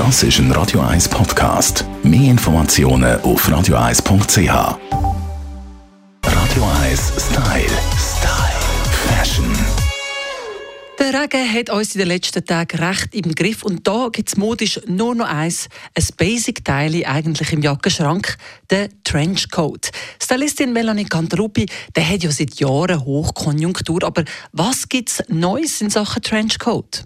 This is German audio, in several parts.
Das ist ein Radio 1 Podcast. Mehr Informationen auf radio1.ch. Radio 1 Style. Style. Fashion. Der Regen hat uns in den letzten Tagen recht im Griff und da gibt es modisch nur noch eins, ein Basic-Teil eigentlich im Jackenschrank, der Trenchcoat. Stylistin Melanie Cantalupi, der hat ja seit Jahren Hochkonjunktur, aber was gibt es Neues in Sachen Trenchcoat?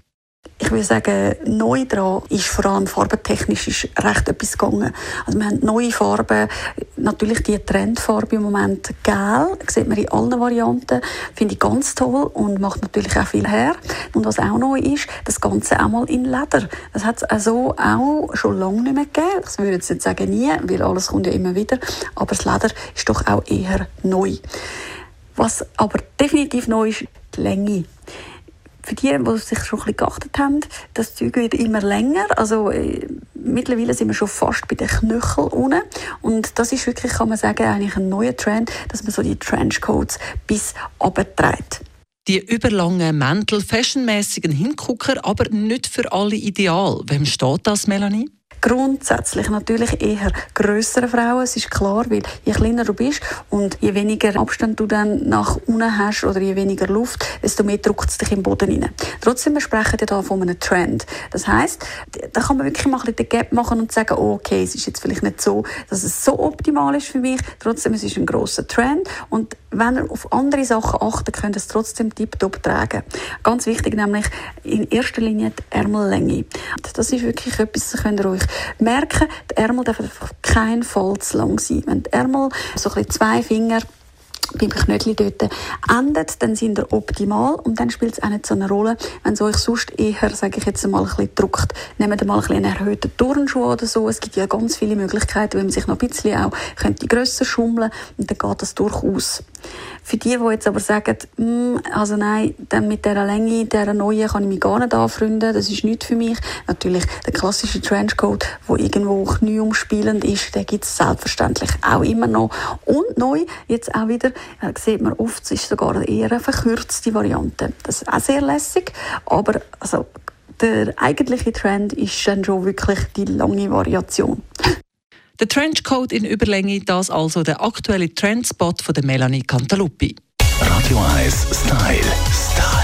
Ich würde sagen, neu dran ist vor allem farbentechnisch ist recht etwas gegangen. Also wir haben neue Farben, natürlich die Trendfarbe im Moment gel, sieht man in allen Varianten, finde ich ganz toll und macht natürlich auch viel her. Und was auch neu ist, das Ganze auch mal in Leder. Das hat es also auch schon lange nicht mehr gegeben. Das würde ich jetzt sagen nie, weil alles kommt ja immer wieder. Aber das Leder ist doch auch eher neu. Was aber definitiv neu ist, die Länge für die, die sich schon ein bisschen geachtet haben, das Zeug wird immer länger. Also äh, mittlerweile sind wir schon fast bei den Knöcheln unten. Und das ist wirklich, kann man sagen, eigentlich ein neuer Trend, dass man so die Trenchcoats bis runterträgt. Die überlangen Mäntel, fashionmäßigen Hingucker, aber nicht für alle ideal. Wem steht das, Melanie? Grundsätzlich natürlich eher größere Frauen. Es ist klar, weil je kleiner du bist und je weniger Abstand du dann nach unten hast oder je weniger Luft, desto mehr drückt es dich im Boden rein. Trotzdem, wir sprechen ja da von einem Trend. Das heißt, da kann man wirklich mal ein bisschen den Gap machen und sagen, oh, okay, es ist jetzt vielleicht nicht so, dass es so optimal ist für mich. Trotzdem, es ist ein großer Trend und wenn ihr auf andere Sachen achtet, könnt ihr es trotzdem tiptop tragen. Ganz wichtig nämlich in erster Linie die Ärmellänge. Das ist wirklich etwas, das könnt ihr euch merken, die Ärmel dürfen keinen Fall zu lang sein. Wenn die Ärmel so zwei Finger beim Knöchel dort endet, dann sind ihr optimal und dann spielt es auch nicht so eine Rolle, wenn es euch sonst eher, sage ich jetzt mal, ein bisschen druckt. Nehmt mal ein einen erhöhten Turnschuh oder so. Es gibt ja ganz viele Möglichkeiten, wenn man sich noch ein bisschen auch könnte grösser schummeln und dann geht das durchaus. Für die, die jetzt aber sagen, mm, also nein, dann mit dieser Länge, dieser neuen kann ich mich gar nicht anfreunden, das ist nicht für mich. Natürlich der klassische Trenchcoat, der irgendwo knieumspielend ist, den gibt es selbstverständlich auch immer noch. Und neu, jetzt auch wieder, sieht man oft, es ist sogar eher eine verkürzte Variante. Das ist auch sehr lässig, aber also, der eigentliche Trend ist dann schon wirklich die lange Variation. Der Trenchcoat in Überlänge, das also der aktuelle Trendspot von der Melanie Cantaluppi. Radio 1 Style. Style.